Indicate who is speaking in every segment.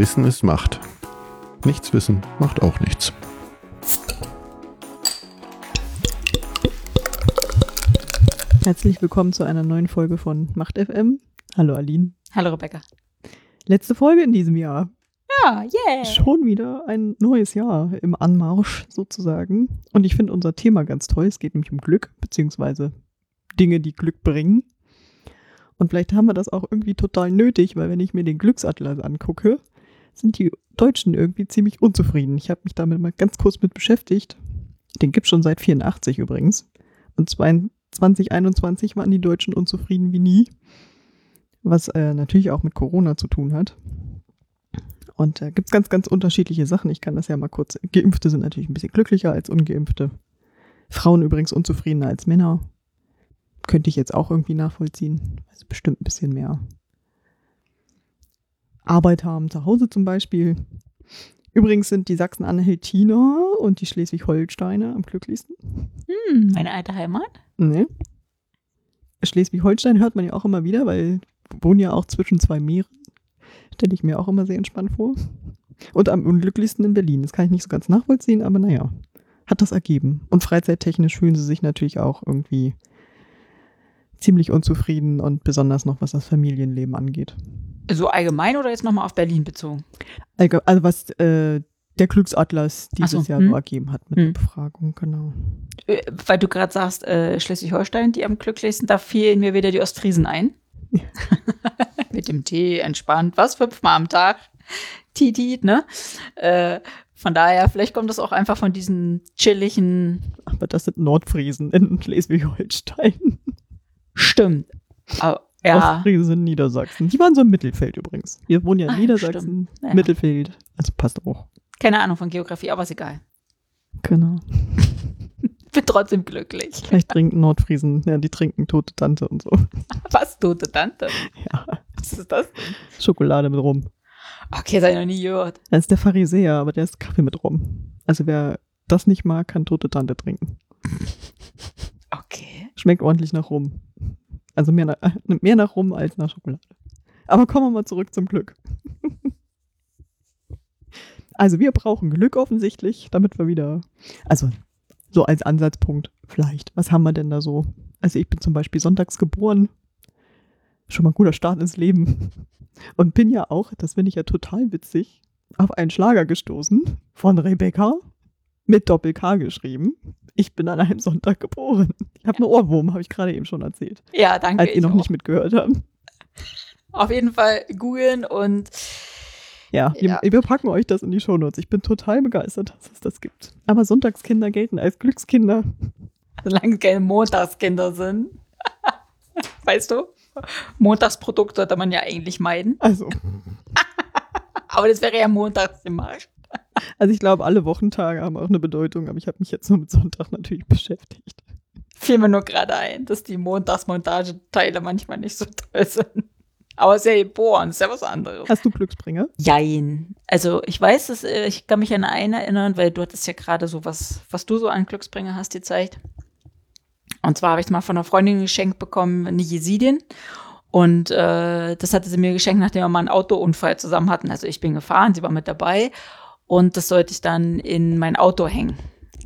Speaker 1: Wissen ist Macht. Nichts wissen macht auch nichts.
Speaker 2: Herzlich willkommen zu einer neuen Folge von Macht FM. Hallo Aline.
Speaker 3: Hallo Rebecca.
Speaker 2: Letzte Folge in diesem Jahr.
Speaker 3: Ja, yeah.
Speaker 2: Schon wieder ein neues Jahr im Anmarsch sozusagen. Und ich finde unser Thema ganz toll. Es geht nämlich um Glück, beziehungsweise Dinge, die Glück bringen. Und vielleicht haben wir das auch irgendwie total nötig, weil wenn ich mir den Glücksatlas angucke, sind die Deutschen irgendwie ziemlich unzufrieden. Ich habe mich damit mal ganz kurz mit beschäftigt. Den gibt es schon seit 84 übrigens. Und 2021 waren die Deutschen unzufrieden wie nie. Was äh, natürlich auch mit Corona zu tun hat. Und da äh, gibt es ganz, ganz unterschiedliche Sachen. Ich kann das ja mal kurz. Geimpfte sind natürlich ein bisschen glücklicher als Ungeimpfte. Frauen übrigens unzufriedener als Männer. Könnte ich jetzt auch irgendwie nachvollziehen. Also bestimmt ein bisschen mehr Arbeit haben zu Hause zum Beispiel. Übrigens sind die Sachsen-Anhaltiner und die Schleswig-Holsteiner am glücklichsten.
Speaker 3: Hm, meine alte Heimat?
Speaker 2: Nee. Schleswig-Holstein hört man ja auch immer wieder, weil wohnen ja auch zwischen zwei Meeren. Stelle ich mir auch immer sehr entspannt vor. Und am unglücklichsten in Berlin. Das kann ich nicht so ganz nachvollziehen, aber naja, hat das ergeben. Und freizeittechnisch fühlen sie sich natürlich auch irgendwie ziemlich unzufrieden und besonders noch, was das Familienleben angeht.
Speaker 3: So allgemein oder jetzt nochmal auf Berlin bezogen?
Speaker 2: Also was äh, der Glücksatlas dieses so, Jahr hm. so ergeben hat mit hm. der Befragung, genau.
Speaker 3: Äh, weil du gerade sagst, äh, Schleswig-Holstein, die am glücklichsten, da fielen mir wieder die Ostfriesen ein. Ja. mit dem Tee entspannt, was, fünfmal am Tag? Titit, ne? Äh, von daher, vielleicht kommt das auch einfach von diesen chilligen.
Speaker 2: Aber das sind Nordfriesen in Schleswig-Holstein.
Speaker 3: Stimmt. Aber, ja.
Speaker 2: Ostfriesen, Niedersachsen. Die waren so im Mittelfeld übrigens. Wir wohnen ja in Ach, Niedersachsen, ja. Mittelfeld. Also passt auch.
Speaker 3: Keine Ahnung von Geografie, aber ist egal.
Speaker 2: Genau.
Speaker 3: Bin trotzdem glücklich.
Speaker 2: Vielleicht trinken Nordfriesen, ja, die trinken tote Tante und so.
Speaker 3: Was, tote Tante?
Speaker 2: Ja.
Speaker 3: Was ist das denn?
Speaker 2: Schokolade mit Rum.
Speaker 3: Okay, ich noch nie gehört.
Speaker 2: Das ist der Pharisäer, aber der ist Kaffee mit Rum. Also wer das nicht mag, kann tote Tante trinken.
Speaker 3: Okay.
Speaker 2: Schmeckt ordentlich nach Rum. Also mehr nach, mehr nach Rum als nach Schokolade. Aber kommen wir mal zurück zum Glück. Also wir brauchen Glück offensichtlich, damit wir wieder, also so als Ansatzpunkt vielleicht. Was haben wir denn da so? Also ich bin zum Beispiel sonntags geboren. Schon mal ein guter Start ins Leben. Und bin ja auch, das finde ich ja total witzig, auf einen Schlager gestoßen von Rebecca mit Doppel-K geschrieben. Ich bin an einem Sonntag geboren. Ich habe einen Ohrwurm, habe ich gerade eben schon erzählt.
Speaker 3: Ja, danke.
Speaker 2: Als ihr noch auch. nicht mitgehört haben.
Speaker 3: Auf jeden Fall googeln und
Speaker 2: ja, ja. Wir, wir, packen euch das in die Shownotes. Ich bin total begeistert, dass es das gibt. Aber Sonntagskinder gelten als Glückskinder.
Speaker 3: Solange es keine Montagskinder sind. weißt du? Montagsprodukt sollte man ja eigentlich meiden.
Speaker 2: Also.
Speaker 3: aber das wäre ja montags gemacht.
Speaker 2: Also ich glaube, alle Wochentage haben auch eine Bedeutung, aber ich habe mich jetzt nur mit Sonntag natürlich beschäftigt.
Speaker 3: Fiel mir nur gerade ein, dass die Montagsmontageteile manchmal nicht so toll sind. Aber sehr geboren, ist ja was anderes.
Speaker 2: Hast du Glücksbringer?
Speaker 3: Jein. Also ich weiß, dass äh, ich kann mich an einen erinnern, weil du hattest ja gerade so was, was du so an Glücksbringer hast, die Zeit. Und zwar habe ich es mal von einer Freundin geschenkt bekommen, eine Jesidin. Und äh, das hatte sie mir geschenkt, nachdem wir mal einen Autounfall zusammen hatten. Also ich bin gefahren, sie war mit dabei. Und das sollte ich dann in mein Auto hängen.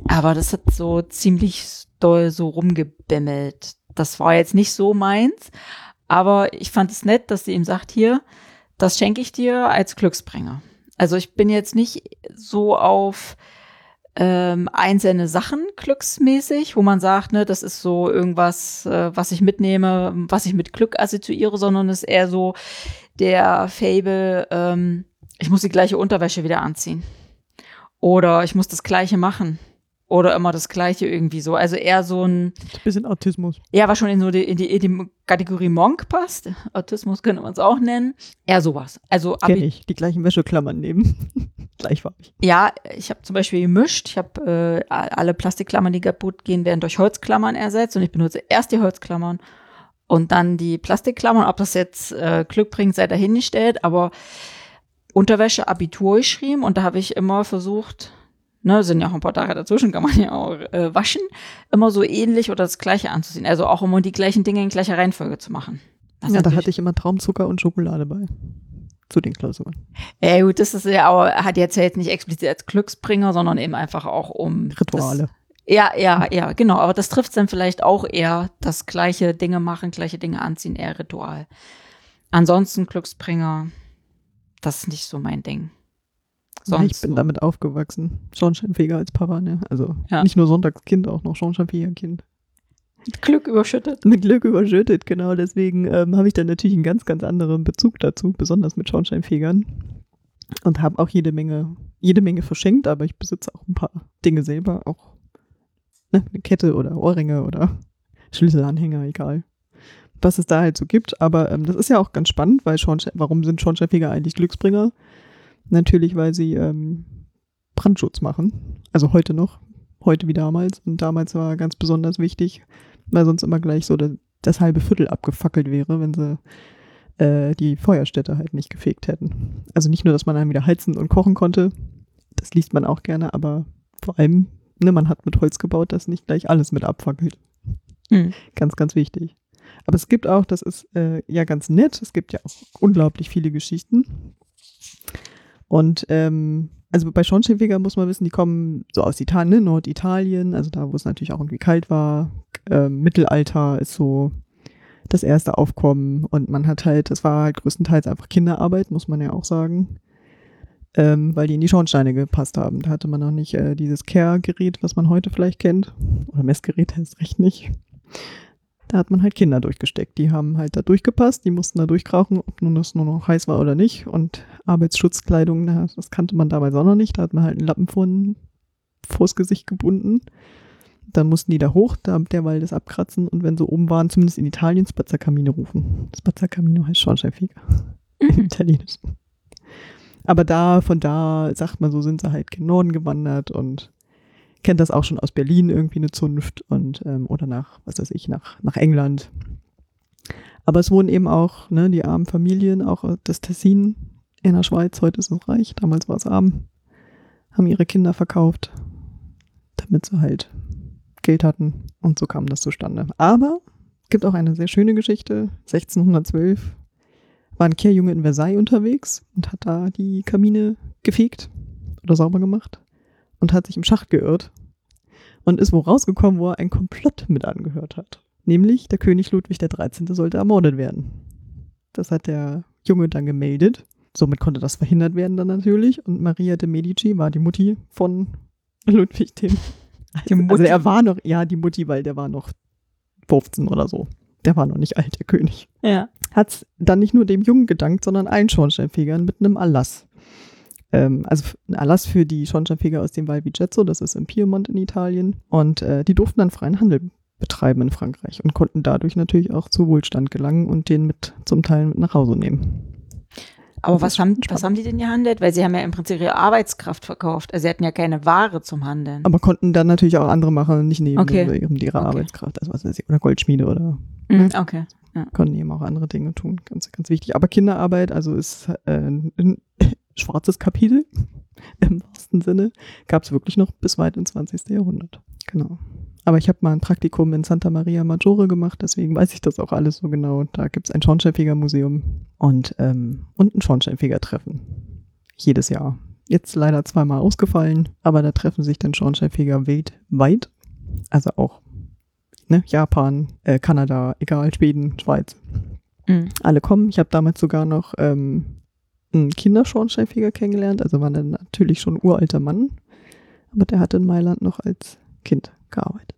Speaker 3: Aber das hat so ziemlich doll so rumgebimmelt. Das war jetzt nicht so meins. Aber ich fand es nett, dass sie ihm sagt, hier, das schenke ich dir als Glücksbringer. Also ich bin jetzt nicht so auf ähm, einzelne Sachen glücksmäßig, wo man sagt, ne, das ist so irgendwas, äh, was ich mitnehme, was ich mit Glück assoziiere, sondern es ist eher so der Fable, ähm, ich muss die gleiche Unterwäsche wieder anziehen. Oder ich muss das gleiche machen. Oder immer das Gleiche irgendwie so. Also eher so ein.
Speaker 2: Bisschen Autismus.
Speaker 3: Ja, was schon in so die, in die, in die Kategorie Monk passt. Autismus könnte man es auch nennen. Eher sowas. Also
Speaker 2: Kenn ich. Die gleichen Wäscheklammern nehmen. Gleichfarbig.
Speaker 3: Ja, ich habe zum Beispiel gemischt. Ich habe äh, alle Plastikklammern, die kaputt gehen, werden durch Holzklammern ersetzt. Und ich benutze erst die Holzklammern und dann die Plastikklammern. Ob das jetzt äh, Glück bringt, sei dahingestellt. Aber Unterwäsche Abitur geschrieben und da habe ich immer versucht, ne, sind ja auch ein paar Tage dazwischen, kann man ja auch äh, waschen, immer so ähnlich oder das gleiche anzuziehen. Also auch immer die gleichen Dinge in gleicher Reihenfolge zu machen.
Speaker 2: Das ja, da hatte ich immer Traumzucker und Schokolade bei. zu den Klausuren.
Speaker 3: Ja, gut, das ist ja auch, hat jetzt ja jetzt nicht explizit als Glücksbringer, sondern eben einfach auch um
Speaker 2: Rituale.
Speaker 3: Das, ja, ja, ja, genau. Aber das trifft dann vielleicht auch eher das gleiche Dinge machen, gleiche Dinge anziehen, eher Ritual. Ansonsten Glücksbringer, das ist nicht so mein Ding.
Speaker 2: Ja,
Speaker 3: Sonst
Speaker 2: ich bin
Speaker 3: so.
Speaker 2: damit aufgewachsen. Schornsteinfeger als Papa, ne? Also
Speaker 3: Ja.
Speaker 2: nicht nur Sonntagskind, auch noch Schornsteinfegerkind.
Speaker 3: Glück überschüttet.
Speaker 2: Mit Glück überschüttet, genau. Deswegen ähm, habe ich dann natürlich einen ganz, ganz anderen Bezug dazu, besonders mit Schornsteinfegern. Und habe auch jede Menge, jede Menge verschenkt, aber ich besitze auch ein paar Dinge selber, auch ne, eine Kette oder Ohrringe oder Schlüsselanhänger, egal. Was es da halt so gibt. Aber ähm, das ist ja auch ganz spannend, weil Schornstein, warum sind Schornsteinfeger eigentlich Glücksbringer? Natürlich, weil sie ähm, Brandschutz machen. Also heute noch, heute wie damals. Und damals war ganz besonders wichtig, weil sonst immer gleich so das, das halbe Viertel abgefackelt wäre, wenn sie äh, die Feuerstätte halt nicht gefegt hätten. Also nicht nur, dass man dann wieder heizen und kochen konnte, das liest man auch gerne, aber vor allem, ne, man hat mit Holz gebaut, das nicht gleich alles mit abfackelt.
Speaker 3: Mhm.
Speaker 2: Ganz, ganz wichtig. Aber es gibt auch, das ist äh, ja ganz nett, es gibt ja auch unglaublich viele Geschichten. Und ähm, also bei Schornsteinfeger muss man wissen, die kommen so aus Italien, ne? Norditalien, also da, wo es natürlich auch irgendwie kalt war. Ähm, Mittelalter ist so das erste Aufkommen und man hat halt, das war halt größtenteils einfach Kinderarbeit, muss man ja auch sagen, ähm, weil die in die Schornsteine gepasst haben. Da hatte man noch nicht äh, dieses Care-Gerät, was man heute vielleicht kennt, oder Messgerät heißt recht nicht. Da hat man halt Kinder durchgesteckt. Die haben halt da durchgepasst, die mussten da durchkrauchen, ob nun das nur noch heiß war oder nicht. Und Arbeitsschutzkleidung, das kannte man damals auch noch nicht. Da hat man halt einen Lappen vor, vors Gesicht gebunden. Dann mussten die da hoch, da derweil das abkratzen und wenn sie oben waren, zumindest in Italien, Spazzacamino rufen. Spazzacamino heißt Schornsteinfeger im Italienischen. Aber da, von da, sagt man so, sind sie halt gen Norden gewandert und kennt das auch schon aus Berlin irgendwie eine Zunft und ähm, oder nach, was weiß ich, nach, nach England. Aber es wurden eben auch, ne, die armen Familien, auch das Tessin in der Schweiz, heute ist es reich, damals war es arm, haben ihre Kinder verkauft, damit sie halt Geld hatten und so kam das zustande. Aber es gibt auch eine sehr schöne Geschichte. 1612 war ein Kehrjunge in Versailles unterwegs und hat da die Kamine gefegt oder sauber gemacht und hat sich im Schacht geirrt und ist wo rausgekommen, wo er ein Komplott mit angehört hat. Nämlich der König Ludwig XIII. sollte ermordet werden. Das hat der Junge dann gemeldet. Somit konnte das verhindert werden dann natürlich. Und Maria de Medici war die Mutti von Ludwig dem.
Speaker 3: Die
Speaker 2: Also
Speaker 3: Mutti?
Speaker 2: er war noch, ja, die Mutti, weil der war noch 15 oder so. Der war noch nicht alt, der König
Speaker 3: Ja.
Speaker 2: hat dann nicht nur dem Jungen gedankt, sondern allen Schornsteinfegern mit einem Erlass. Ähm, also ein Erlass für die Schornsteinfeger aus dem Val Vigezzo, das ist im Piemont in Italien. Und äh, die durften dann freien Handel betreiben in Frankreich und konnten dadurch natürlich auch zu Wohlstand gelangen und den mit zum Teil mit nach Hause nehmen.
Speaker 3: Aber was haben, was haben die denn gehandelt? Weil sie haben ja im Prinzip ihre Arbeitskraft verkauft. Also sie hatten ja keine Ware zum Handeln.
Speaker 2: Aber konnten dann natürlich auch andere machen, nicht nehmen
Speaker 3: Okay.
Speaker 2: ihrer
Speaker 3: Okay.
Speaker 2: Arbeitskraft, also was weiß ich, oder Goldschmiede oder
Speaker 3: Mhm, okay.
Speaker 2: konnten eben auch andere Dinge tun. Ganz, ganz wichtig. Aber Kinderarbeit, also ist äh, schwarzes Kapitel im wahrsten Sinne, gab es wirklich noch bis weit ins 20. Jahrhundert. Genau. Aber ich habe mal ein Praktikum in Santa Maria Maggiore gemacht, deswegen weiß ich das auch alles so genau. Da gibt es ein Schornsteinfeger-Museum und, ähm, und ein Schornsteinfeger-Treffen. Jedes Jahr. Jetzt leider zweimal ausgefallen, aber da treffen sich dann Schornsteinfeger weltweit. Also auch ne, Japan, äh, Kanada, egal, Schweden, Schweiz.
Speaker 3: Mhm.
Speaker 2: Alle kommen. Ich habe damals sogar noch ähm, einen Kinderschornsteinfeger kennengelernt. Also war dann natürlich schon ein uralter Mann. Aber der hat in Mailand noch als Kind gearbeitet.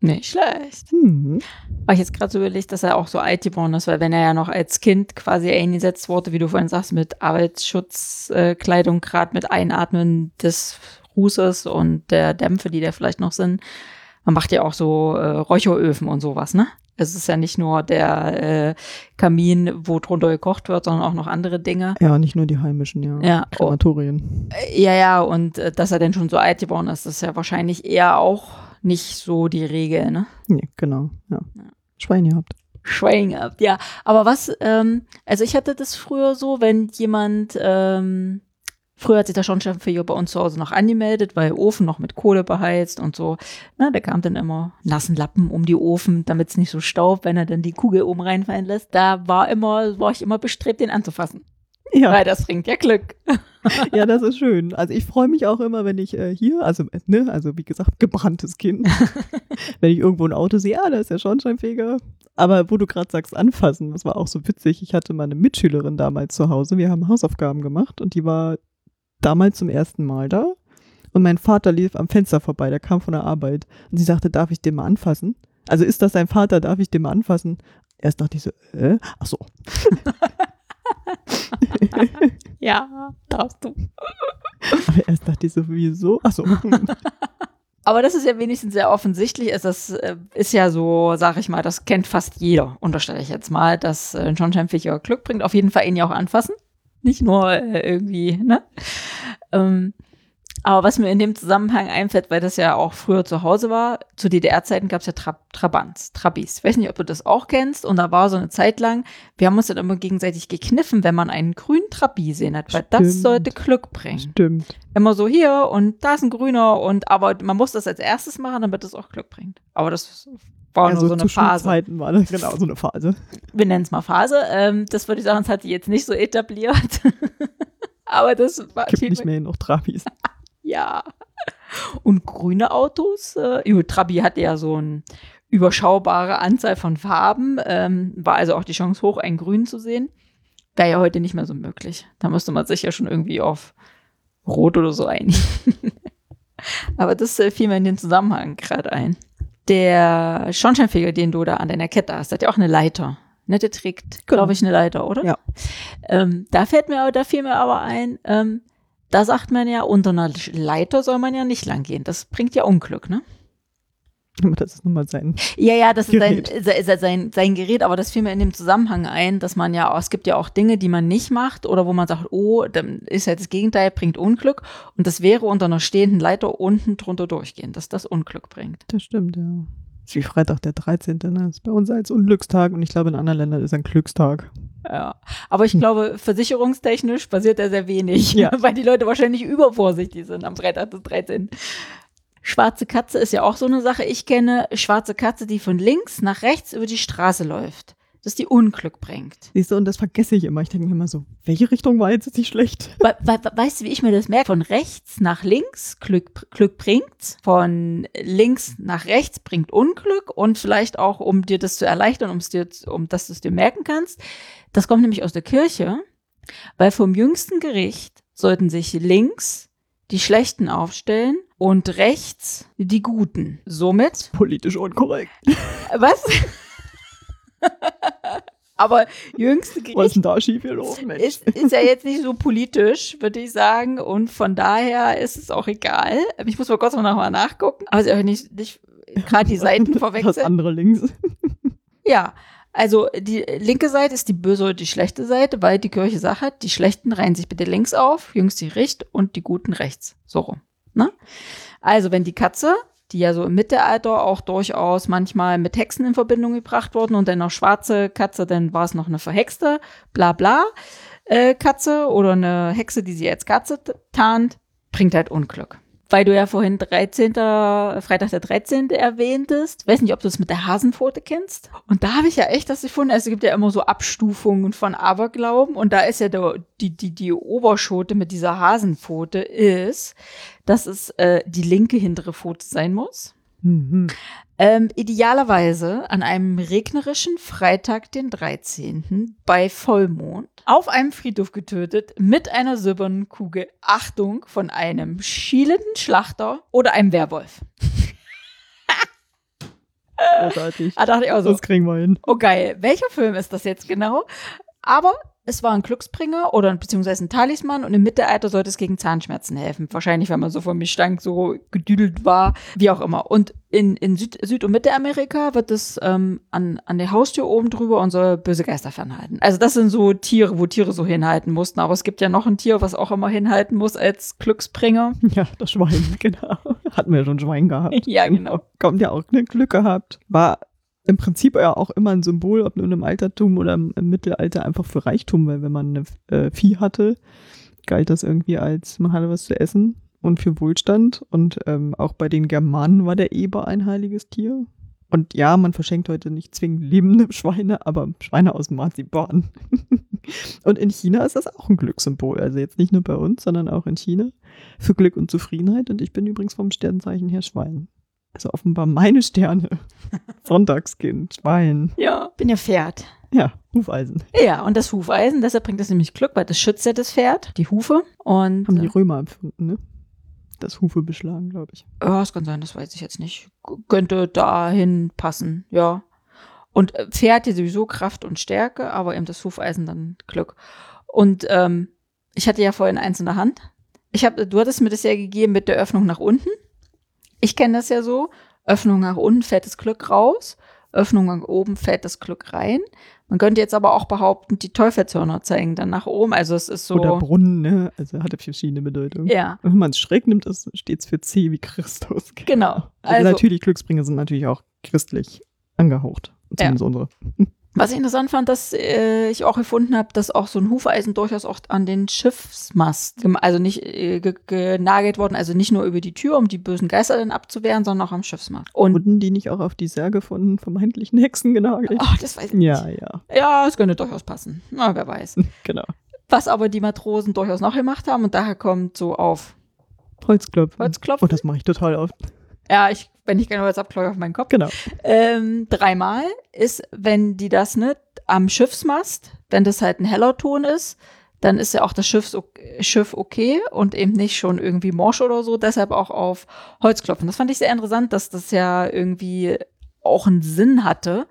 Speaker 3: Nicht schlecht.
Speaker 2: Hm.
Speaker 3: Weil ich jetzt gerade so überlegt, dass er auch so alt geworden ist, weil wenn er ja noch als Kind quasi eingesetzt wurde, wie du vorhin sagst, mit Arbeitsschutzkleidung, gerade mit Einatmen des Rußes und der Dämpfe, die da vielleicht noch sind. Man macht ja auch so äh, Räucheröfen und sowas, ne? Es ist ja nicht nur der äh, Kamin, wo drunter gekocht wird, sondern auch noch andere Dinge.
Speaker 2: Ja, nicht nur die heimischen, ja.
Speaker 3: Ja, oh,
Speaker 2: Krematorien.
Speaker 3: ja, ja, und äh, dass er denn schon so alt geworden ist, das ist ja wahrscheinlich eher auch nicht so die Regel, ne?
Speaker 2: Nee, genau. Ja.
Speaker 3: Ja.
Speaker 2: Schwein gehabt.
Speaker 3: Schwein gehabt, ja. Aber was, ähm, also ich hatte das früher so, wenn jemand ähm, Früher hat sich der Schornsteinfeger bei uns zu Hause noch angemeldet, weil Ofen noch mit Kohle beheizt und so. Na, der kam dann immer nassen Lappen um die Ofen, damit es nicht so staubt, wenn er dann die Kugel oben reinfallen lässt. Da war immer, war ich immer bestrebt, den anzufassen.
Speaker 2: Ja.
Speaker 3: Weil das bringt ja Glück.
Speaker 2: Ja, das ist schön. Also ich freue mich auch immer, wenn ich äh, hier, also ne, also wie gesagt, gebranntes Kind, wenn ich irgendwo ein Auto sehe, ah, da ist der Schornsteinfeger. Aber wo du gerade sagst, anfassen, das war auch so witzig. Ich hatte mal eine Mitschülerin damals zu Hause. Wir haben Hausaufgaben gemacht und die war damals zum ersten Mal da. Und mein Vater lief am Fenster vorbei, der kam von der Arbeit. Und sie sagte, darf ich den mal anfassen? Also ist das dein Vater, darf ich den mal anfassen? Erst dachte ich so, äh? Ach so.
Speaker 3: Ja, darfst du.
Speaker 2: Aber erst dachte ich so, wieso? Ach so.
Speaker 3: Aber das ist ja wenigstens sehr offensichtlich. Das äh, ist ja so, sag ich mal, das kennt fast jeder, unterstelle ich jetzt mal, dass äh, ein Schornsteinfeger Glück bringt. Auf jeden Fall ihn ja auch anfassen. Nicht nur äh, irgendwie, ne? Ähm, aber was mir in dem Zusammenhang einfällt, weil das ja auch früher zu Hause war, zu DDR-Zeiten gab es ja Tra Trabants, Trabis. Ich weiß nicht, ob du das auch kennst. Und da war so eine Zeit lang, wir haben uns dann immer gegenseitig gekniffen, wenn man einen grünen Trabi gesehen hat, weil das
Speaker 2: Stimmt.
Speaker 3: sollte Glück bringen.
Speaker 2: Stimmt.
Speaker 3: Immer so hier und da ist ein grüner und aber man muss das als erstes machen, damit es auch Glück bringt. Aber das war
Speaker 2: Also
Speaker 3: nur so eine
Speaker 2: zu
Speaker 3: Phase.
Speaker 2: Schulzeiten war das genau so eine Phase.
Speaker 3: Wir nennen es mal Phase. Ähm, das würde ich sagen, das hat die jetzt nicht so etabliert. aber das war
Speaker 2: Gibt nicht mehr noch Trabis.
Speaker 3: Ja. Und grüne Autos, äh, Trabi hatte ja so eine überschaubare Anzahl von Farben, ähm, war also auch die Chance hoch, einen grün zu sehen. Wäre ja heute nicht mehr so möglich. Da müsste man sich ja schon irgendwie auf Rot oder so einigen. Aber das äh, fiel mir in den Zusammenhang gerade ein. Der Schornsteinfeger, den du da an deiner Kette hast, hat ja auch eine Leiter. Ne, der trägt,
Speaker 2: Genau.
Speaker 3: glaube ich, eine Leiter, oder?
Speaker 2: Ja.
Speaker 3: Ähm, da fällt mir, aber- da fiel mir aber ein, ähm, da sagt man ja, unter einer Leiter soll man ja nicht lang gehen. Das bringt ja Unglück, ne?
Speaker 2: Aber das ist nun mal sein.
Speaker 3: Ja, ja, das ist sein,
Speaker 2: Gerät.
Speaker 3: se- se- sein, sein Gerät, aber das fiel mir in dem Zusammenhang ein, dass man ja, es gibt ja auch Dinge, die man nicht macht oder wo man sagt, oh, dann ist ja das Gegenteil, bringt Unglück. Und das wäre unter einer stehenden Leiter unten drunter durchgehen, dass das Unglück bringt.
Speaker 2: Das stimmt, ja. Ist wie Freitag der 13. Ne? Ist bei uns als Unglückstag und ich glaube, in anderen Ländern ist ein Glückstag.
Speaker 3: Ja. Aber ich glaube, versicherungstechnisch passiert da sehr wenig,
Speaker 2: Ja.
Speaker 3: weil die Leute wahrscheinlich übervorsichtig sind am Freitag des 13. Schwarze Katze ist ja auch so eine Sache. Ich kenne schwarze Katze, die von links nach rechts über die Straße läuft. Dass die Unglück bringt.
Speaker 2: Siehst du, und das vergesse ich immer. Ich denke mir immer so, welche Richtung war jetzt nicht schlecht?
Speaker 3: We we weißt du, wie ich mir das merke? Von rechts nach links Glück, Glück bringt, von links nach rechts bringt Unglück und vielleicht auch, um dir das zu erleichtern, um's dir, um dass du es dir merken kannst. Das kommt nämlich aus der Kirche, weil vom jüngsten Gericht sollten sich links die Schlechten aufstellen und rechts die Guten. Somit,
Speaker 2: Politisch unkorrekt.
Speaker 3: was? Aber jüngste Gericht
Speaker 2: Was ist denn da schief gelaufen, Mensch?
Speaker 3: ist, ist ja jetzt nicht so politisch, würde ich sagen. Und von daher ist es auch egal. Ich muss mal kurz noch mal nachgucken. Aber ich nicht, nicht gerade die Seiten
Speaker 2: Das
Speaker 3: verwechseln.
Speaker 2: andere links.
Speaker 3: Ja, also die linke Seite ist die böse oder die schlechte Seite, weil die Kirche sagt, die Schlechten reihen sich bitte links auf, jüngst die Richt und die Guten rechts. So rum. Ne? Also wenn die Katze, die ja so im Mittelalter auch durchaus manchmal mit Hexen in Verbindung gebracht wurden und dann noch schwarze Katze, dann war es noch eine verhexte, bla bla äh, Katze oder eine Hexe, die sie als Katze tarnt, bringt halt Unglück. Weil du ja vorhin 13. Freitag der 13. erwähntest. Weiß nicht, ob du es mit der Hasenpfote kennst. Und da habe ich ja echt das gefunden. Also es gibt ja immer so Abstufungen von Aberglauben. Und da ist ja der, die, die, die Oberschote mit dieser Hasenpfote ist, dass es äh, die linke hintere Pfote sein muss.
Speaker 2: Mhm.
Speaker 3: Ähm, idealerweise an einem regnerischen Freitag, den 13. bei Vollmond, auf einem Friedhof getötet mit einer silbernen Kugel. Achtung, von einem schielenden Schlachter oder einem Werwolf.
Speaker 2: Großartig.
Speaker 3: Da dachte ich auch so,
Speaker 2: Das kriegen wir hin.
Speaker 3: oh geil, welcher Film ist das jetzt genau? Aber es war ein Glücksbringer oder beziehungsweise ein Talisman und im Mittelalter sollte es gegen Zahnschmerzen helfen. Wahrscheinlich, wenn man so vor mir stank, so gedüdelt war, wie auch immer. Und in, in Süd-, Süd und Mittelamerika wird es ähm, an, an der Haustür oben drüber und soll böse Geister fernhalten. Also das sind so Tiere, wo Tiere so hinhalten mussten. Aber es gibt ja noch ein Tier, was auch immer hinhalten muss als Glücksbringer.
Speaker 2: Ja, das Schwein, genau. Hatten wir schon Schwein gehabt.
Speaker 3: Ja, genau.
Speaker 2: Kommt ja auch ne, Glück gehabt. War im Prinzip ja auch immer ein Symbol, ob nur im Altertum oder im, Mittelalter, einfach für Reichtum, weil wenn man eine äh, Vieh hatte, galt das irgendwie als, man hatte was zu essen und für Wohlstand. Und ähm, auch bei den Germanen war der Eber ein heiliges Tier. Und ja, man verschenkt heute nicht zwingend lebende Schweine, aber Schweine aus Marzipan. und in China ist das auch ein Glückssymbol. Also jetzt nicht nur bei uns, sondern auch in China. Für Glück und Zufriedenheit. Und ich bin übrigens vom Sternzeichen her Schwein. Also offenbar meine Sterne. Sonntagskind, Schwein.
Speaker 3: Ja, bin ja Pferd.
Speaker 2: Ja, Hufeisen.
Speaker 3: Ja, und das Hufeisen, deshalb bringt das nämlich Glück, weil das schützt ja das Pferd, die Hufe. Und
Speaker 2: Haben die Römer empfunden, ne? Das Hufe beschlagen, glaube ich.
Speaker 3: Ja, es kann sein, das weiß ich jetzt nicht. G- Könnte dahin passen, ja. Und äh, Pferd ja sowieso Kraft und Stärke, aber eben das Hufeisen dann Glück. Und ähm, ich hatte ja vorhin eins in der Hand. Ich hab, du hattest mir das ja gegeben mit der Öffnung nach unten. Ich kenne das ja so. Öffnung nach unten fällt das Glück raus. Öffnung nach oben fällt das Glück rein. Man könnte jetzt aber auch behaupten, die Teufelshörner zeigen dann nach oben. Also es ist so.
Speaker 2: Oder Brunnen, ne? Also hatte verschiedene Bedeutungen.
Speaker 3: ja,
Speaker 2: Wenn man es schräg nimmt, ist stets für C wie Christus.
Speaker 3: genau.
Speaker 2: Also,
Speaker 3: Also,
Speaker 2: natürlich, Glücksbringer sind natürlich auch christlich angehaucht. Zumindest unsere.
Speaker 3: Was ich interessant fand, dass äh, ich auch gefunden habe, dass auch so ein Hufeisen durchaus auch an den Schiffsmast, also nicht äh, ge genagelt worden, also nicht nur über die Tür, um die bösen Geister dann abzuwehren, sondern auch am Schiffsmast. Und
Speaker 2: Wurden die nicht auch auf die Särge von vermeintlichen Hexen genagelt?
Speaker 3: oh, das weiß ich nicht.
Speaker 2: ja, ja,
Speaker 3: Ja, es könnte durchaus passen. Na, wer weiß.
Speaker 2: genau.
Speaker 3: Was aber die Matrosen durchaus noch gemacht haben, und daher kommt so auf
Speaker 2: Holzklopfen.
Speaker 3: Holzklopfen.
Speaker 2: Oh, das mache ich total oft.
Speaker 3: Ja, ich, wenn ich gerne Holz abklopfe auf meinen Kopf.
Speaker 2: Genau.
Speaker 3: Ähm, dreimal ist, wenn die das nicht am Schiffsmast, wenn das halt ein heller Ton ist, dann ist ja auch das Schiffs, Schiff okay und eben nicht schon irgendwie morsch oder so, deshalb auch auf Holz klopfen. Das fand ich sehr interessant, dass das ja irgendwie auch einen Sinn hatte,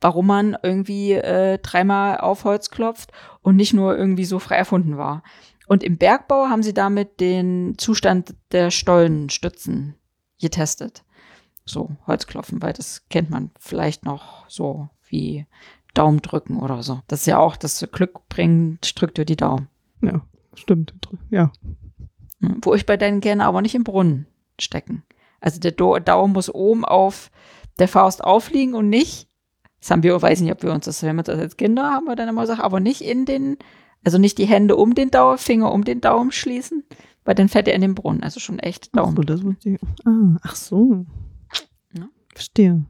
Speaker 3: warum man irgendwie äh, dreimal auf Holz klopft und nicht nur irgendwie so frei erfunden war. Und im Bergbau haben sie damit den Zustand der Stollenstützen getestet. So, Holzklopfen, weil das kennt man vielleicht noch so wie Daumen drücken oder so. Das ist ja auch, das Glück bringt, drückt dir die Daumen.
Speaker 2: Ja, stimmt. Ja.
Speaker 3: Wo ich bei deinen gerne aber nicht im Brunnen stecken. Also der Daumen muss oben auf der Faust aufliegen und nicht, das haben wir, weiß nicht, ob wir uns das, wenn wir das als Kinder haben, wir dann immer gesagt, aber nicht in den, also nicht die Hände um den Daumen, Finger um den Daumen schließen, weil dann fällt er in den Brunnen. Also schon echt
Speaker 2: Ach
Speaker 3: Daumen.
Speaker 2: so, das wusste ich. Ah, ach so. Verstehe.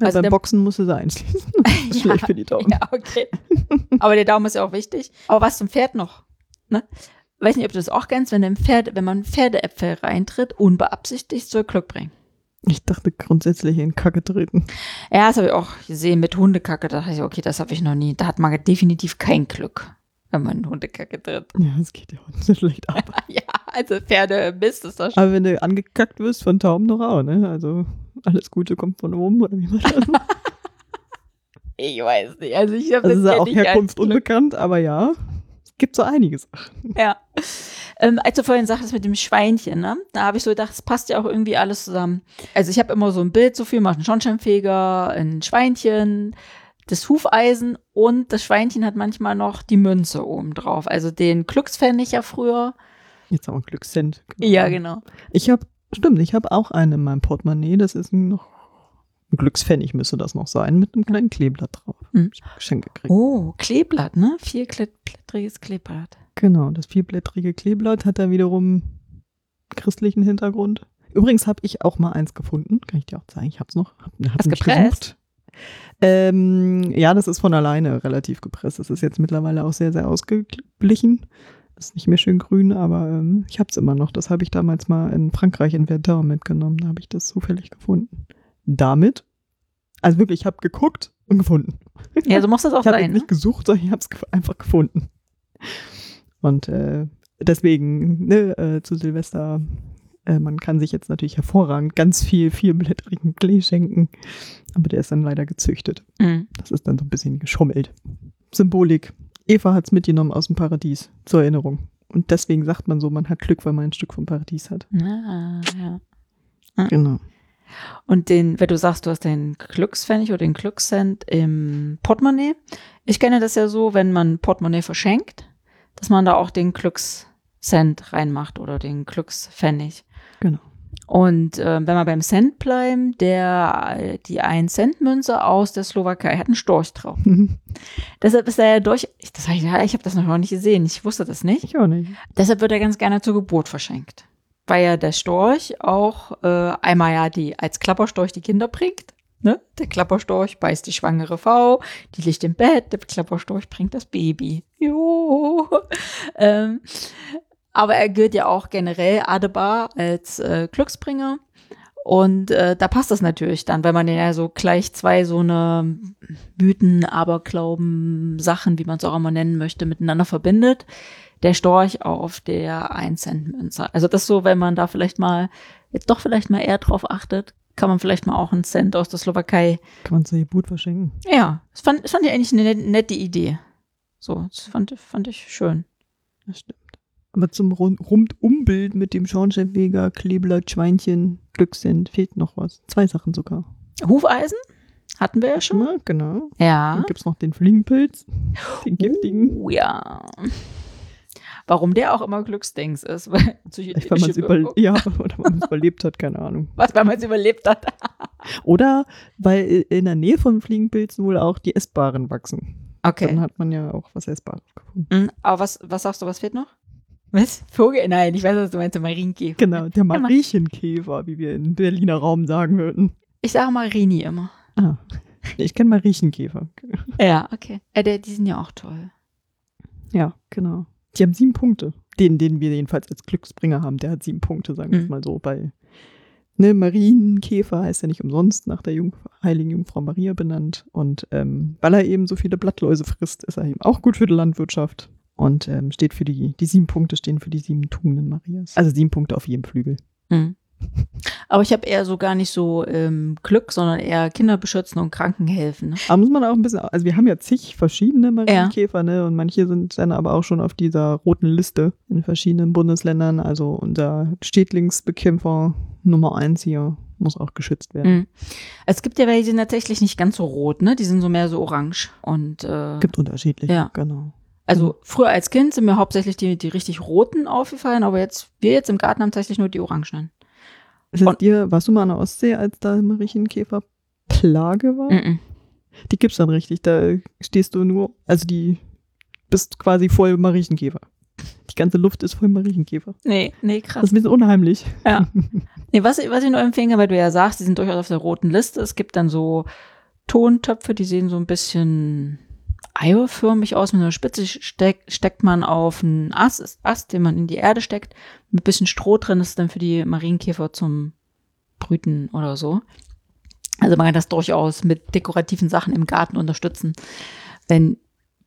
Speaker 2: Ja,
Speaker 3: Also
Speaker 2: beim Boxen musste sie einschließen. Das ist
Speaker 3: Ja,
Speaker 2: schlecht für die Daumen.
Speaker 3: Ja, okay. Aber der Daumen ist ja auch wichtig. Aber was zum Pferd noch? Ne? Weiß nicht, ob du das auch kennst, wenn, Pferd, wenn man Pferdeäpfel reintritt, unbeabsichtigt soll Glück bringen.
Speaker 2: Ich dachte grundsätzlich in Kacke treten.
Speaker 3: Ja, das habe ich auch gesehen mit Hundekacke. Da dachte ich, okay, das habe ich noch nie. Da hat man definitiv kein Glück, wenn man Hundekacke tritt.
Speaker 2: Ja, es geht ja auch so schlecht ab.
Speaker 3: Ja, also Pferde Mist ist das schon.
Speaker 2: Aber wenn du angekackt wirst von Tauben noch auch, ne? Also alles Gute kommt von oben, oder wie man das.
Speaker 3: Ich weiß nicht. Also ich habe
Speaker 2: Das ist ja auch Herkunft unbekannt, aber ja, es gibt so einiges.
Speaker 3: Ja. Ähm, als du vorhin sagtest mit dem Schweinchen, ne? Da habe ich so gedacht, es passt ja auch irgendwie alles zusammen. Also ich habe immer so ein Bild so viel, macht einen Schornsteinfeger, ein Schweinchen, das Hufeisen und das Schweinchen hat manchmal noch die Münze oben drauf. Also den Glückspfennig ja früher.
Speaker 2: Jetzt haben wir Glückscent.
Speaker 3: Ja, genau.
Speaker 2: Ich habe, stimmt, ich habe auch einen in meinem Portemonnaie. Das ist ein noch ein Glückspfennig müsste das noch sein, mit einem kleinen Kleeblatt drauf.
Speaker 3: Hm.
Speaker 2: Ich hab Geschenk gekriegt.
Speaker 3: Oh, Kleeblatt, ne? Vierblättriges Kleeblatt.
Speaker 2: Genau, das vierblättrige Kleeblatt hat da wiederum christlichen Hintergrund. Übrigens habe ich auch mal eins gefunden, kann ich dir auch zeigen. Ich habe es noch. Hab, hab
Speaker 3: Hast gepresst?
Speaker 2: Ähm, ja, das ist von alleine relativ gepresst. Das ist jetzt mittlerweile auch sehr, sehr ausgeglichen. Ist nicht mehr schön grün, aber ähm, ich habe es immer noch. Das habe ich damals mal in Frankreich in Verdun mitgenommen. Da habe ich das zufällig gefunden. Damit, also wirklich, ich habe geguckt und gefunden.
Speaker 3: Ja, so muss das auch
Speaker 2: Ich habe.
Speaker 3: Ne?
Speaker 2: nicht gesucht, sondern ich habe es einfach gefunden. Und äh, deswegen, ne, äh, zu Silvester, äh, man kann sich jetzt natürlich hervorragend ganz viel vierblättrigen Klee schenken, aber der ist dann leider gezüchtet.
Speaker 3: Mhm.
Speaker 2: Das ist dann so ein bisschen geschummelt. Symbolik. Eva hat es mitgenommen aus dem Paradies, zur Erinnerung. Und deswegen sagt man so, man hat Glück, weil man ein Stück vom Paradies hat.
Speaker 3: Ah, ja.
Speaker 2: Genau.
Speaker 3: Und den, wenn du sagst, du hast den Glückspfennig oder den Glückscent im Portemonnaie. Ich kenne das ja so, wenn man Portemonnaie verschenkt, dass man da auch den Glückscent reinmacht oder den Glückspfennig.
Speaker 2: Genau.
Speaker 3: Und äh, wenn wir beim Cent bleiben, der, die 1-Cent-Münze aus der Slowakei hat einen Storch drauf. Deshalb ist er ja durch, ich, das hab ich, ich habe das noch nicht gesehen, ich wusste das nicht.
Speaker 2: Ich auch nicht.
Speaker 3: Deshalb wird er ganz gerne zur Geburt verschenkt. Weil ja der Storch auch äh, einmal ja die als Klapperstorch die Kinder bringt. Ne? Der Klapperstorch beißt die schwangere Frau, die liegt im Bett, der Klapperstorch bringt das Baby. Jo. ähm, aber er gilt ja auch generell Adebar als äh, Glücksbringer. Und äh, da passt das natürlich dann, weil man ja so gleich zwei so eine Mythen, Aberglauben, Sachen, wie man es auch immer nennen möchte, miteinander verbindet. Der Storch auf der 1-Cent-Münze. Also das so, wenn man da vielleicht mal, jetzt doch vielleicht mal eher drauf achtet, kann man vielleicht mal auch einen Cent aus der Slowakei.
Speaker 2: Kann man zur Geburt verschenken.
Speaker 3: Ja, das fand, das fand ich eigentlich eine net- nette Idee. So, das fand, fand ich schön.
Speaker 2: Das stimmt. Aber zum Rund Rundumbild mit dem Schornsteinfeger, Kleeblatt, Schweinchen, Glückssend fehlt noch was. Zwei Sachen sogar.
Speaker 3: Hufeisen hatten wir ja
Speaker 2: Schon mal, genau.
Speaker 3: Ja.
Speaker 2: Dann gibt es noch den Fliegenpilz, den giftigen.
Speaker 3: Oh, ja. Warum der auch immer Glücksdings ist. Weil
Speaker 2: Vielleicht, weil man es über ja, überlebt hat, keine Ahnung.
Speaker 3: Was, weil man es überlebt hat.
Speaker 2: Oder weil in der Nähe von Fliegenpilzen wohl auch die Essbaren wachsen.
Speaker 3: Okay.
Speaker 2: Dann hat man ja auch was Essbares gefunden.
Speaker 3: Mhm, aber was, was sagst du, was fehlt noch? Was? Vogel? Nein, ich weiß, was du meinst, der Marienkäfer.
Speaker 2: Genau, der
Speaker 3: Ma-
Speaker 2: Mariechenkäfer, wie wir in Berliner Raum sagen würden.
Speaker 3: Ich sage Marini immer.
Speaker 2: Ah, ich kenne Mariechenkäfer.
Speaker 3: Ja, okay. Äh, der, die sind ja auch toll.
Speaker 2: Ja, genau. Die haben sieben Punkte. Den, den wir jedenfalls als Glücksbringer haben, der hat sieben Punkte, sagen wir es
Speaker 3: Mhm.
Speaker 2: mal so. Weil ne, Marienkäfer heißt ja nicht umsonst nach der Jungf heiligen Jungfrau Maria benannt. Und ähm, weil er eben so viele Blattläuse frisst, ist er eben auch gut für die Landwirtschaft. Und ähm, steht für die, die sieben Punkte stehen für die sieben Tugenden Marias. Also sieben Punkte auf jedem Flügel.
Speaker 3: Mhm. Aber ich habe eher so gar nicht so ähm, Glück, sondern eher Kinder beschützen und Kranken helfen. Ne?
Speaker 2: Aber muss man auch ein bisschen, also wir haben ja zig verschiedene Marienkäfer, ne? Und manche sind dann aber auch schon auf dieser roten Liste in verschiedenen Bundesländern. Also unser Schädlingsbekämpfer Nummer eins hier muss auch geschützt werden.
Speaker 3: Mhm. Es gibt ja welche, die sind tatsächlich nicht ganz so rot, ne? Die sind so mehr so orange. Und äh,
Speaker 2: Gibt unterschiedliche,
Speaker 3: Ja.
Speaker 2: genau.
Speaker 3: Also früher als Kind sind mir hauptsächlich die, die richtig roten aufgefallen, aber jetzt, wir jetzt im Garten haben tatsächlich nur die orangenen.
Speaker 2: Ist es dir, warst du mal an der Ostsee, als da Marienkäfer Plage war?
Speaker 3: Mhm.
Speaker 2: Die gibt's dann richtig. Da stehst du nur, also die bist quasi voll Marienkäfer. Die ganze Luft ist voll Marienkäfer.
Speaker 3: Nee, nee,
Speaker 2: Das
Speaker 3: krass.
Speaker 2: ist ein bisschen unheimlich.
Speaker 3: Ja. Nee, was, ich- was ich nur empfehlen kann, weil du ja sagst, die sind durchaus auf der roten Liste. Es gibt dann so Tontöpfe, die sehen so ein bisschen eierförmig aus. Mit einer Spitze steck, steckt man auf einen Ast, Ast, den man in die Erde steckt. Mit ein bisschen Stroh drin ist dann für die Marienkäfer zum Brüten oder so. Also man kann das durchaus mit dekorativen Sachen im Garten unterstützen. Wenn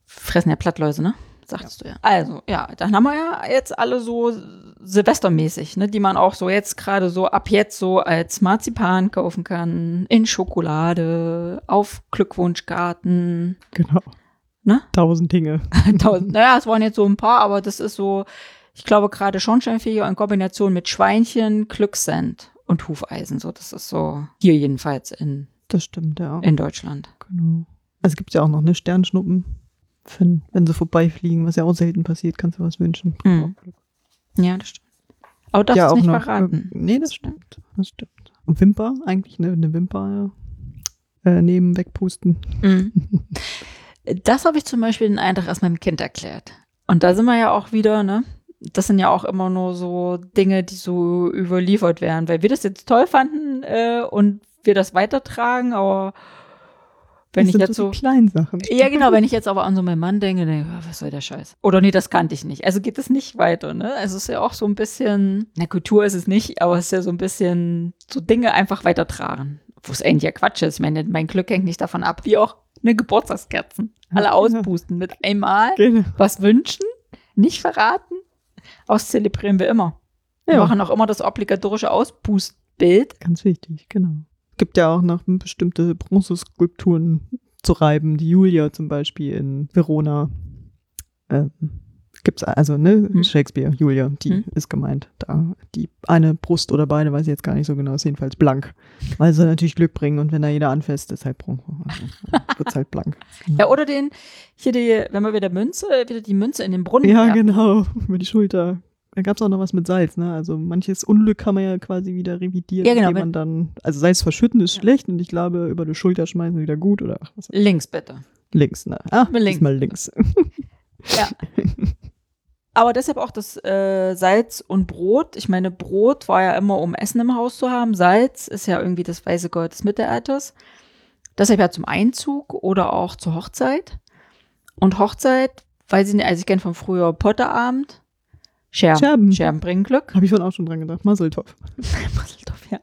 Speaker 3: fressen ja Plattläuse, ne? Sagtest du ja. Also, ja, dann haben wir ja jetzt alle so Silvestermäßig, ne, die man auch so jetzt gerade so ab jetzt so als Marzipan kaufen kann, in Schokolade, auf Glückwunschgarten,
Speaker 2: Genau.
Speaker 3: Ne?
Speaker 2: Tausend Dinge.
Speaker 3: Tausend. Naja, es waren jetzt so ein paar, aber das ist so, ich glaube gerade Schornsteinfeger in Kombination mit Schweinchen, Glückssend und Hufeisen. So, das ist so hier jedenfalls in,
Speaker 2: Das stimmt, ja.
Speaker 3: in Deutschland.
Speaker 2: Genau. Also es gibt ja auch noch eine Sternschnuppen. Wenn, wenn sie vorbeifliegen, was ja auch selten passiert, kannst du was wünschen.
Speaker 3: Mhm. Ja, das stimmt. Aber das
Speaker 2: ja,
Speaker 3: ist
Speaker 2: auch
Speaker 3: nicht
Speaker 2: noch,
Speaker 3: verraten.
Speaker 2: äh, Nee, das stimmt. Das stimmt. Und Wimper, eigentlich eine, eine Wimper äh, neben wegpusten.
Speaker 3: Mhm. Das habe ich zum Beispiel den Eintrag erst meinem Kind erklärt. Und da sind wir ja auch wieder, ne? Das sind ja auch immer nur so Dinge, die so überliefert werden, weil wir das jetzt toll fanden äh, und wir das weitertragen, aber wenn
Speaker 2: das
Speaker 3: ich
Speaker 2: sind
Speaker 3: jetzt
Speaker 2: so
Speaker 3: so.
Speaker 2: kleinen Sachen.
Speaker 3: Ja, genau, wenn ich jetzt aber an so meinen Mann denke, denke ich, oh, was soll der Scheiß? Oder nee, das kannte ich nicht. Also geht es nicht weiter, ne? Also es ist ja auch so ein bisschen, na, Kultur ist es nicht, aber es ist ja so ein bisschen so Dinge einfach weitertragen. Wo es eigentlich ja Quatsch ist. Ich meine, mein Glück hängt nicht davon ab, wie auch eine Geburtstagskerzen. Alle auspusten mit einmal,
Speaker 2: Genau.
Speaker 3: was wünschen, nicht verraten. Auszelebrieren wir immer. Wir
Speaker 2: Ja.
Speaker 3: machen auch immer das obligatorische Auspustbild.
Speaker 2: Ganz wichtig, genau. Gibt ja auch noch bestimmte Bronzeskulpturen zu reiben. Die Julia zum Beispiel in Verona. Ähm, gibt's also, ne?
Speaker 3: Hm.
Speaker 2: Shakespeare, Julia, die
Speaker 3: Hm.
Speaker 2: ist gemeint. Da die eine Brust oder beide, weiß ich jetzt gar nicht so genau, ist jedenfalls blank. Weil sie natürlich Glück bringen und wenn da jeder anfasst, ist halt Bronze. Also, wird's halt blank.
Speaker 3: Ja, oder den, hier die, wenn wir wieder Münze, wieder die Münze in den Brunnen
Speaker 2: Ja,
Speaker 3: werfen.
Speaker 2: genau. Über die Schulter Da gab es auch noch was mit Salz, ne? Also manches Unglück kann man ja quasi wieder revidieren,
Speaker 3: Ja, genau,
Speaker 2: indem man dann, also Salz verschütten ist
Speaker 3: Ja.
Speaker 2: schlecht und ich glaube, über die Schulter schmeißen wieder gut oder ach, was,
Speaker 3: Links bitte.
Speaker 2: links, ne? Ah,
Speaker 3: links.
Speaker 2: diesmal links.
Speaker 3: Ja. Aber deshalb auch das äh, Salz und Brot. Ich meine, Brot war ja immer, um Essen im Haus zu haben. Salz ist ja irgendwie das weiße Gold des Mittelalters. Deshalb ja zum Einzug oder auch zur Hochzeit. Und Hochzeit, weiß ich nicht, also ich kenne von früher Potterabend. Scherben.
Speaker 2: Scherben.
Speaker 3: Scherben bringen Glück.
Speaker 2: Habe ich vorhin auch schon dran gedacht. Maseltopf.
Speaker 3: Maseltopf, ja.